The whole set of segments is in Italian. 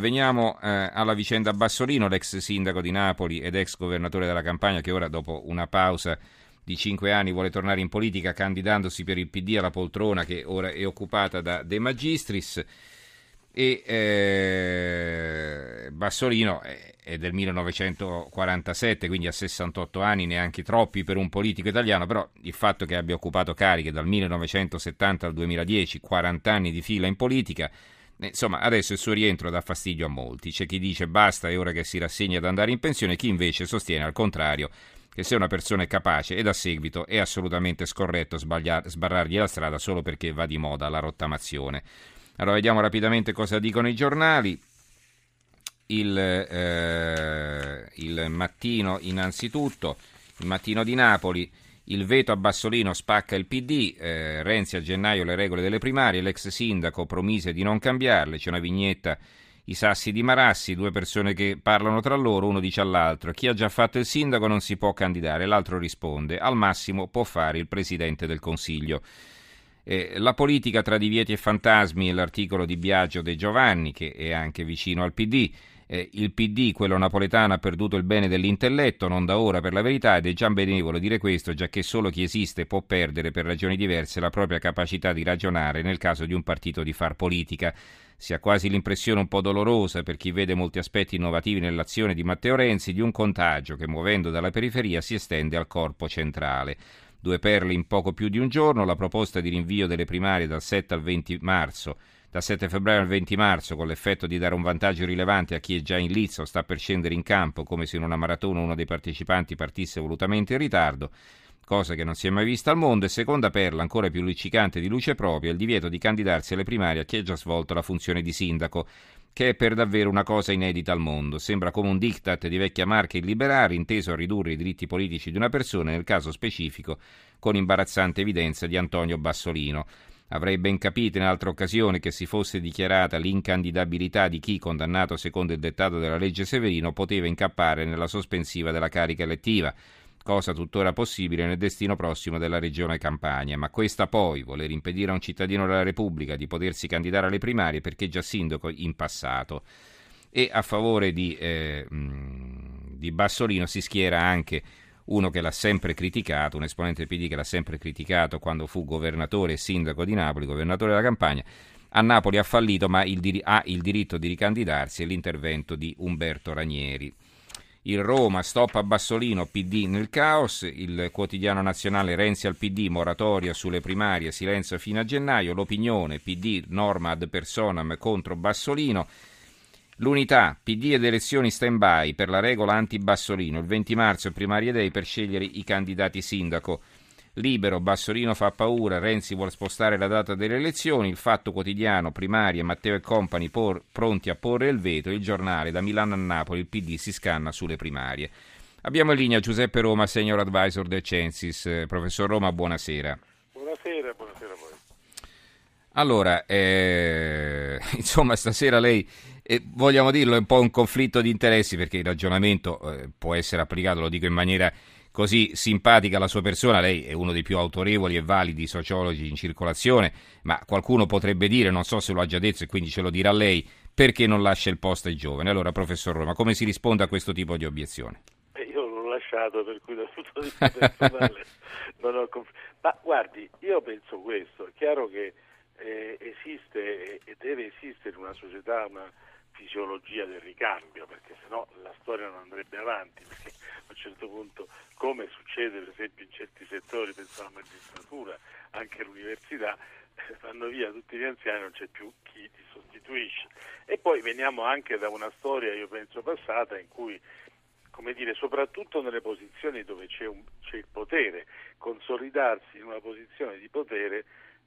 Veniamo eh, alla vicenda Bassolino, l'ex sindaco di Napoli ed ex governatore della Campania che ora dopo una pausa di cinque anni vuole tornare in politica candidandosi per il PD alla poltrona che ora è occupata da De Magistris. E eh, Bassolino è del 1947 quindi ha 68 anni neanche troppi per un politico italiano però il fatto che abbia occupato cariche dal 1970 al 2010 40 anni di fila in politica Insomma, adesso il suo rientro dà fastidio a molti. C'è chi dice basta, è ora che si rassegni ad andare in pensione, chi invece sostiene al contrario che se una persona è capace e da seguito è assolutamente scorretto sbarrargli la strada solo perché va di moda la rottamazione. Allora vediamo rapidamente cosa dicono i giornali. Il, eh, il mattino innanzitutto, il mattino di Napoli. Il veto a Bassolino spacca il PD, eh, Renzi a gennaio le regole delle primarie, l'ex sindaco promise di non cambiarle, c'è una vignetta i sassi di Marassi, due persone che parlano tra loro, uno dice all'altro chi ha già fatto il sindaco non si può candidare, l'altro risponde al massimo può fare il presidente del Consiglio. Eh, la politica tra divieti e fantasmi è l'articolo di Biagio De Giovanni che è anche vicino al PD eh, il PD, quello napoletano, ha perduto il bene dell'intelletto, non da ora per la verità, ed è già benevolo dire questo, già che solo chi esiste può perdere per ragioni diverse la propria capacità di ragionare nel caso di un partito di far politica. Si ha quasi l'impressione un po' dolorosa per chi vede molti aspetti innovativi nell'azione di Matteo Renzi di un contagio che muovendo dalla periferia si estende al corpo centrale. Due perle in poco più di un giorno, la proposta di rinvio delle primarie dal 7 al 20 marzo. Da 7 febbraio al 20 marzo, con l'effetto di dare un vantaggio rilevante a chi è già in lizzo o sta per scendere in campo, come se in una maratona uno dei partecipanti partisse volutamente in ritardo, cosa che non si è mai vista al mondo, e seconda perla ancora più luccicante di luce propria, il divieto di candidarsi alle primarie a chi ha già svolto la funzione di sindaco, che è per davvero una cosa inedita al mondo. Sembra come un diktat di vecchia marca illiberare inteso a ridurre i diritti politici di una persona, nel caso specifico con imbarazzante evidenza di Antonio Bassolino. Avrei ben capito in altra occasione che si fosse dichiarata l'incandidabilità di chi, condannato secondo il dettato della legge Severino, poteva incappare nella sospensiva della carica elettiva, cosa tuttora possibile nel destino prossimo della regione Campania. Ma questa poi, voler impedire a un cittadino della Repubblica di potersi candidare alle primarie perché già sindaco in passato. E a favore di, eh, di Bassolino si schiera anche uno che l'ha sempre criticato, un esponente del PD che l'ha sempre criticato quando fu governatore e sindaco di Napoli, governatore della campagna. A Napoli ha fallito, ma il dir- ha il diritto di ricandidarsi e l'intervento di Umberto Ranieri. Il Roma, stop a Bassolino, PD nel caos, il quotidiano nazionale Renzi al PD, moratoria sulle primarie, silenzio fino a gennaio, l'opinione, PD, norma ad personam contro Bassolino, L'unità, PD ed elezioni stand-by per la regola anti-Bassolino. Il 20 marzo primarie day per scegliere i candidati sindaco. Libero, Bassolino fa paura, Renzi vuole spostare la data delle elezioni, il Fatto Quotidiano, primarie, Matteo e compagni por, pronti a porre il veto, il giornale da Milano a Napoli, il PD si scanna sulle primarie. Abbiamo in linea Giuseppe Roma, senior advisor del Censis. Eh, professor Roma, buonasera. Buonasera, buonasera a voi. Allora, eh, insomma, stasera lei e vogliamo dirlo, è un po' un conflitto di interessi perché il ragionamento eh, può essere applicato, lo dico in maniera così simpatica alla sua persona, lei è uno dei più autorevoli e validi sociologi in circolazione, ma qualcuno potrebbe dire, non so se lo ha già detto e quindi ce lo dirà lei, perché non lascia il posto ai giovani? Allora, professor Roma, come si risponde a questo tipo di obiezione? Eh, io l'ho lasciato, per cui dal punto di vista personale non ho conf... Ma guardi, io penso questo, è chiaro che eh, esiste e deve esistere in una società una fisiologia del ricambio, perché sennò la storia non andrebbe avanti, perché a un certo punto, come succede per esempio in certi settori, penso alla magistratura, anche all'università, vanno via tutti gli anziani, non c'è più chi ti sostituisce. E poi veniamo anche da una storia, io penso, passata in cui come dire, soprattutto nelle posizioni dove c'è, un, c'è, il potere, consolidarsi in una posizione di potere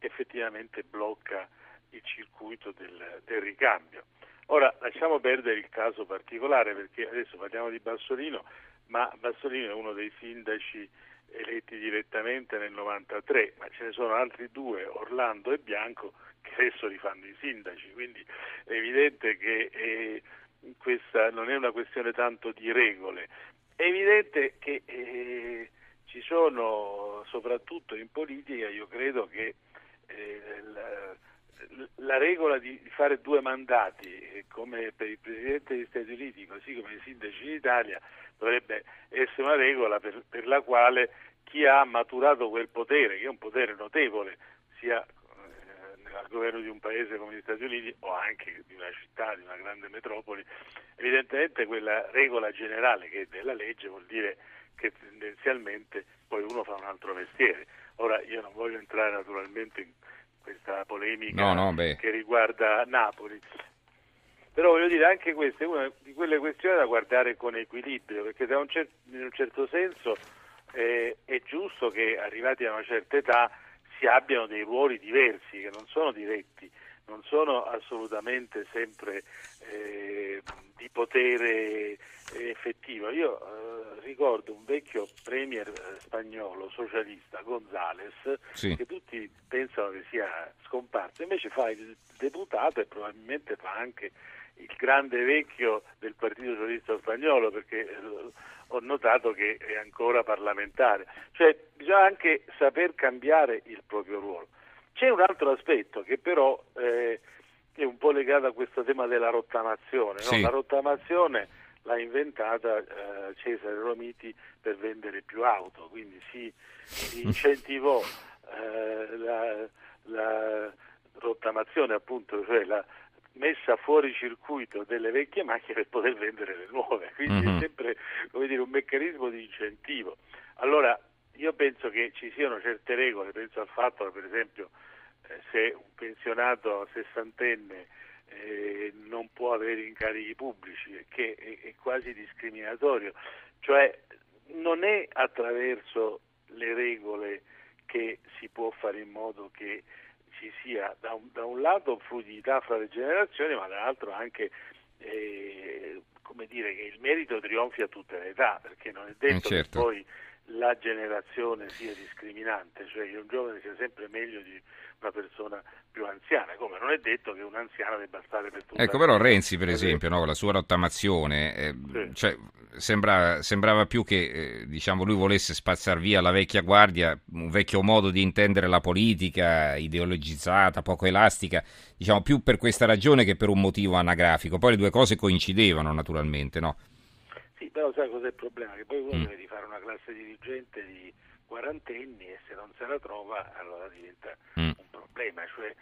effettivamente blocca il circuito del, del ricambio. Ora lasciamo perdere il caso particolare perché adesso parliamo di Bassolino, ma Bassolino è uno dei sindaci eletti direttamente nel 93, ma ce ne sono altri due, Orlando e Bianco, che adesso rifanno i sindaci, quindi è evidente che eh, questa non è una questione tanto di regole, è evidente che eh, ci sono soprattutto in politica, io credo che eh, la, la regola di fare due mandati, eh, come per il Presidente degli Stati Uniti, così come i sindaci in Italia, dovrebbe essere una regola per, per la quale chi ha maturato quel potere, che è un potere notevole, sia eh, al governo di un paese come gli Stati Uniti o anche di una città, di una grande metropoli, evidentemente quella regola generale che è della legge vuol dire che tendenzialmente poi uno fa un altro mestiere. Ora io non voglio entrare naturalmente in questa polemica no, no, che riguarda Napoli, però voglio dire anche questa è una di quelle questioni da guardare con equilibrio, perché un cer- in un certo senso eh, è giusto che arrivati a una certa età si abbiano dei ruoli diversi, che non sono diretti, non sono assolutamente sempre eh, di potere effettivo. Io eh, ricordo un vecchio premier eh, spagnolo socialista, González, sì. che tutti pensano che sia scomparso, invece fa il deputato e probabilmente fa anche il grande vecchio del Partito Socialista Spagnolo, perché eh, ho notato che è ancora parlamentare. Cioè bisogna anche saper cambiare il proprio ruolo. C'è un altro aspetto che però eh, è un po' legato a questo tema della rottamazione. Sì. No? La rottamazione l'ha inventata eh, Cesare Romiti per vendere più auto, quindi si, si incentivò eh, la, la, rottamazione, appunto, cioè la messa fuori circuito delle vecchie macchine per poter vendere le nuove, quindi mm-hmm. è sempre dire, un meccanismo di incentivo. Allora io penso che ci siano certe regole, penso al fatto che per esempio eh, se un pensionato sessantenne eh, non può avere incarichi pubblici, che è, è, quasi discriminatorio, cioè non è attraverso le regole che si può fare in modo che ci sia da un, da un lato fluidità fra le generazioni, ma dall'altro anche eh, come dire, che il merito trionfi a tutte le età, perché non è detto eh certo. che poi la generazione sia discriminante, cioè che un giovane sia sempre meglio di una persona più anziana, come non è detto che un anziano debba stare per tutta Ecco, però Renzi, per esempio, no, la sua rottamazione, eh, sì. cioè, sembra, sembrava più che eh, diciamo, lui volesse spazzare via la vecchia guardia, un vecchio modo di intendere la politica, ideologizzata, poco elastica, diciamo più per questa ragione che per un motivo anagrafico. Poi le due cose coincidevano naturalmente, no? Sì, però sai cos'è il problema? Che poi uno mm. deve fare una classe dirigente di quarantenni e se non se la trova allora diventa mm. un problema. Cioè,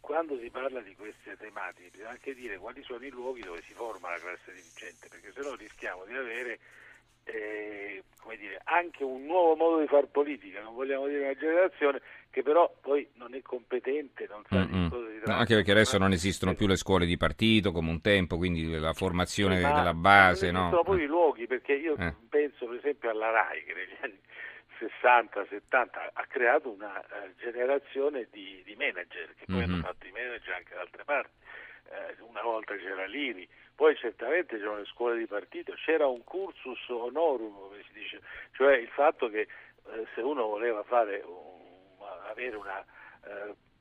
quando si parla di queste tematiche bisogna anche dire quali sono i luoghi dove si forma la classe dirigente, perché se no rischiamo di avere eh, dire, anche un nuovo modo di fare politica, non vogliamo dire una generazione che però poi non è competente, non sa Mm-mm. di cosa si tratta. No, anche perché adesso non esistono più le scuole di partito come un tempo, quindi la formazione sì, della base. Non no? poi i luoghi, perché io eh. penso per esempio alla RAI che negli anni 60, 70 ha creato una uh, generazione di, di, manager che poi mm-hmm. hanno fatto i manager anche da altre parti. Uh, una volta c'era l'IRI, poi certamente c'erano le scuole di partito, c'era un cursus honorum, come si dice, cioè il fatto che uh, se uno voleva fare un, avere una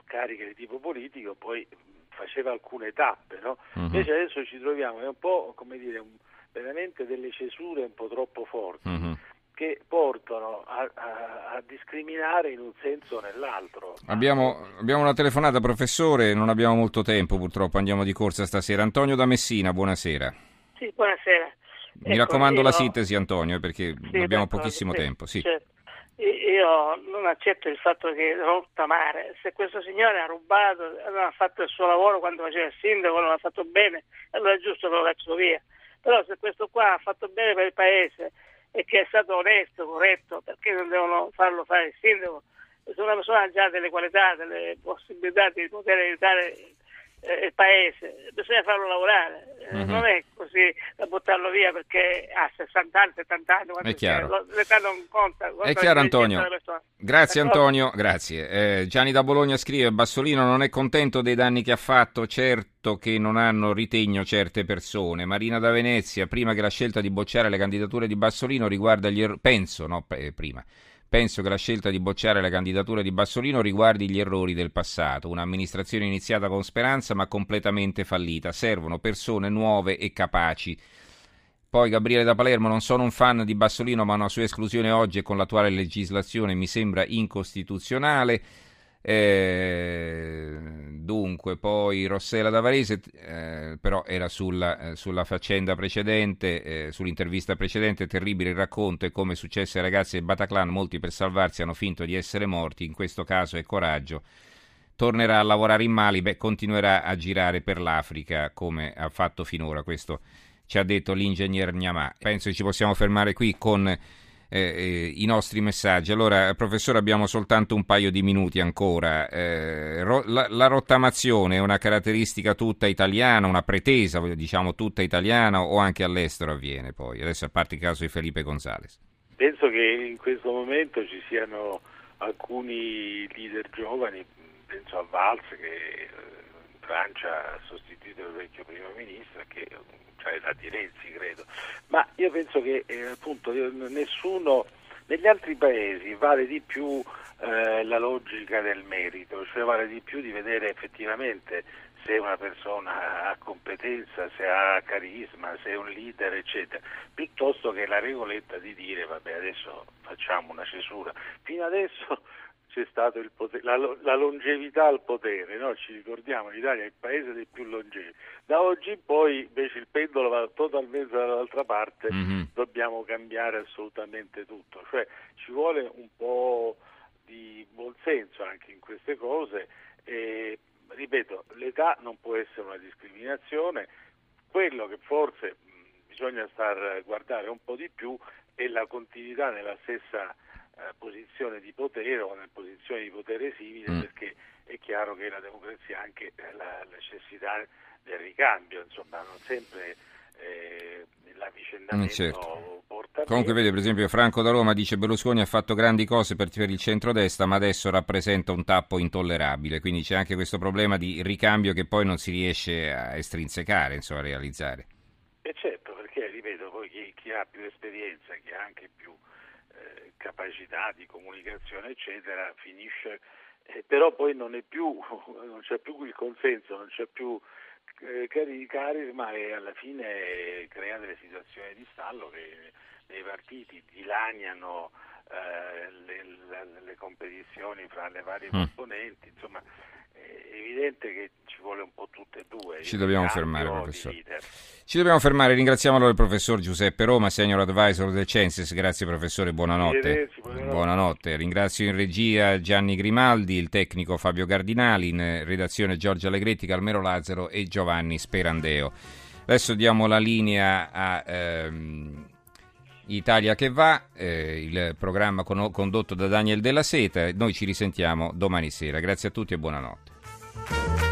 carica di tipo politico poi faceva alcune tappe, no? mm-hmm. invece adesso ci troviamo, è un po' come dire, un, veramente delle cesure un po' troppo forti. Mm-hmm che portano a, a, a, discriminare in un senso o nell'altro. Abbiamo, abbiamo, una telefonata, professore, non abbiamo molto tempo purtroppo, andiamo di corsa stasera. Antonio da Messina, buonasera. Sì, buonasera. Mi ecco, raccomando io... la sintesi, Antonio, perché sì, abbiamo pochissimo sì, tempo. Sì. Certo. Io non accetto il fatto che rottamare, se questo signore ha rubato, non ha fatto il suo lavoro quando faceva il sindaco, non ha fatto bene, allora è giusto che lo caccio via. Però se questo qua ha fatto bene per il paese, e che è stato onesto, corretto, perché non devono farlo fare il sindaco? Se una persona ha già delle qualità, delle possibilità di poter aiutare il paese, bisogna farlo lavorare, mm-hmm. non è così da buttarlo via perché ha 60 anni, 70 anni, è chiaro. l'età non conta. È chiaro Antonio, grazie Antonio, grazie. Eh, Gianni da Bologna scrive, Bassolino non è contento dei danni che ha fatto, certo che non hanno ritegno certe persone. Marina da Venezia, prima che la scelta di bocciare le candidature di Bassolino riguarda gli errori, penso, no, prima Penso che la scelta di bocciare la candidatura di Bassolino riguardi gli errori del passato, un'amministrazione iniziata con speranza ma completamente fallita. Servono persone nuove e capaci. Poi Gabriele da Palermo, non sono un fan di Bassolino, ma una sua esclusione oggi e con l'attuale legislazione mi sembra incostituzionale. Eh, dunque, poi Rossella Davarese, eh, però era sulla, eh, sulla faccenda precedente, eh, sull'intervista precedente, terribile il racconto e come successe ai ragazzi del Bataclan, molti per salvarsi hanno finto di essere morti, in questo caso è coraggio. Tornerà a lavorare in Mali, beh, continuerà a girare per l'Africa come ha fatto finora, questo ci ha detto l'ingegner Gnamà. Penso che ci possiamo fermare qui con eh, eh, i nostri messaggi. Allora, professore, abbiamo soltanto un paio di minuti ancora. Eh, ro- la, la, rottamazione è una caratteristica tutta italiana, una pretesa, diciamo, tutta italiana o anche all'estero avviene poi? Adesso a parte il caso di Felipe Gonzales. Penso che in questo momento ci siano alcuni leader giovani, penso a Valls che in Francia ha sostituito il vecchio primo ministro, che la di Renzi credo, ma io penso che eh, appunto nessuno negli altri paesi vale di più eh, la logica del merito, cioè vale di più di vedere effettivamente se una persona ha competenza, se ha carisma, se è un leader, eccetera, piuttosto che la regoletta di dire vabbè adesso facciamo una cesura. Fino adesso c'è stata la, la, longevità al potere, no? ci ricordiamo l'Italia è il paese dei più longevi. Da oggi in poi invece il pendolo va totalmente dall'altra parte, mm-hmm. dobbiamo cambiare assolutamente tutto, cioè ci vuole un po' di buonsenso anche in queste cose e ripeto, l'età non può essere una discriminazione, quello che forse bisogna star guardare un po' di più è la continuità nella stessa eh, posizione di potere o una posizione di potere simile mm. perché è chiaro che la democrazia ha anche la necessità del ricambio, insomma non sempre eh, l'avvicendamento mm, certo. porta Comunque vede per esempio Franco da Roma dice Berlusconi ha fatto grandi cose per, per il centrodestra ma adesso rappresenta un tappo intollerabile, quindi c'è anche questo problema di ricambio che poi non si riesce a estrinsecare, insomma a realizzare. E certo, perché ripeto, poi chi, chi ha più esperienza, chi ha anche più capacità di comunicazione, eccetera, finisce, eh, però poi non, è più, non c'è più il consenso, non c'è più eh, carisma e alla fine crea delle situazioni di stallo che nei partiti dilaniano eh, le, le, le, competizioni fra le varie mm. componenti, insomma è evidente che ci vuole un po' tutte e due. Ci dobbiamo fermare, professore. Ci dobbiamo fermare. Ringraziamo allora il professor Giuseppe Roma, senior advisor del Censis. Grazie professore, buonanotte. buonanotte. buonanotte. Ringrazio in regia Gianni Grimaldi, il tecnico Fabio Gardinali, in redazione Giorgio Allegretti, Calmero Lazzaro e Giovanni Sperandeo. Adesso diamo la linea a ehm, Italia che va, eh, il programma con- condotto da Daniel Della Seta. Noi ci risentiamo domani sera. Grazie a tutti e buonanotte.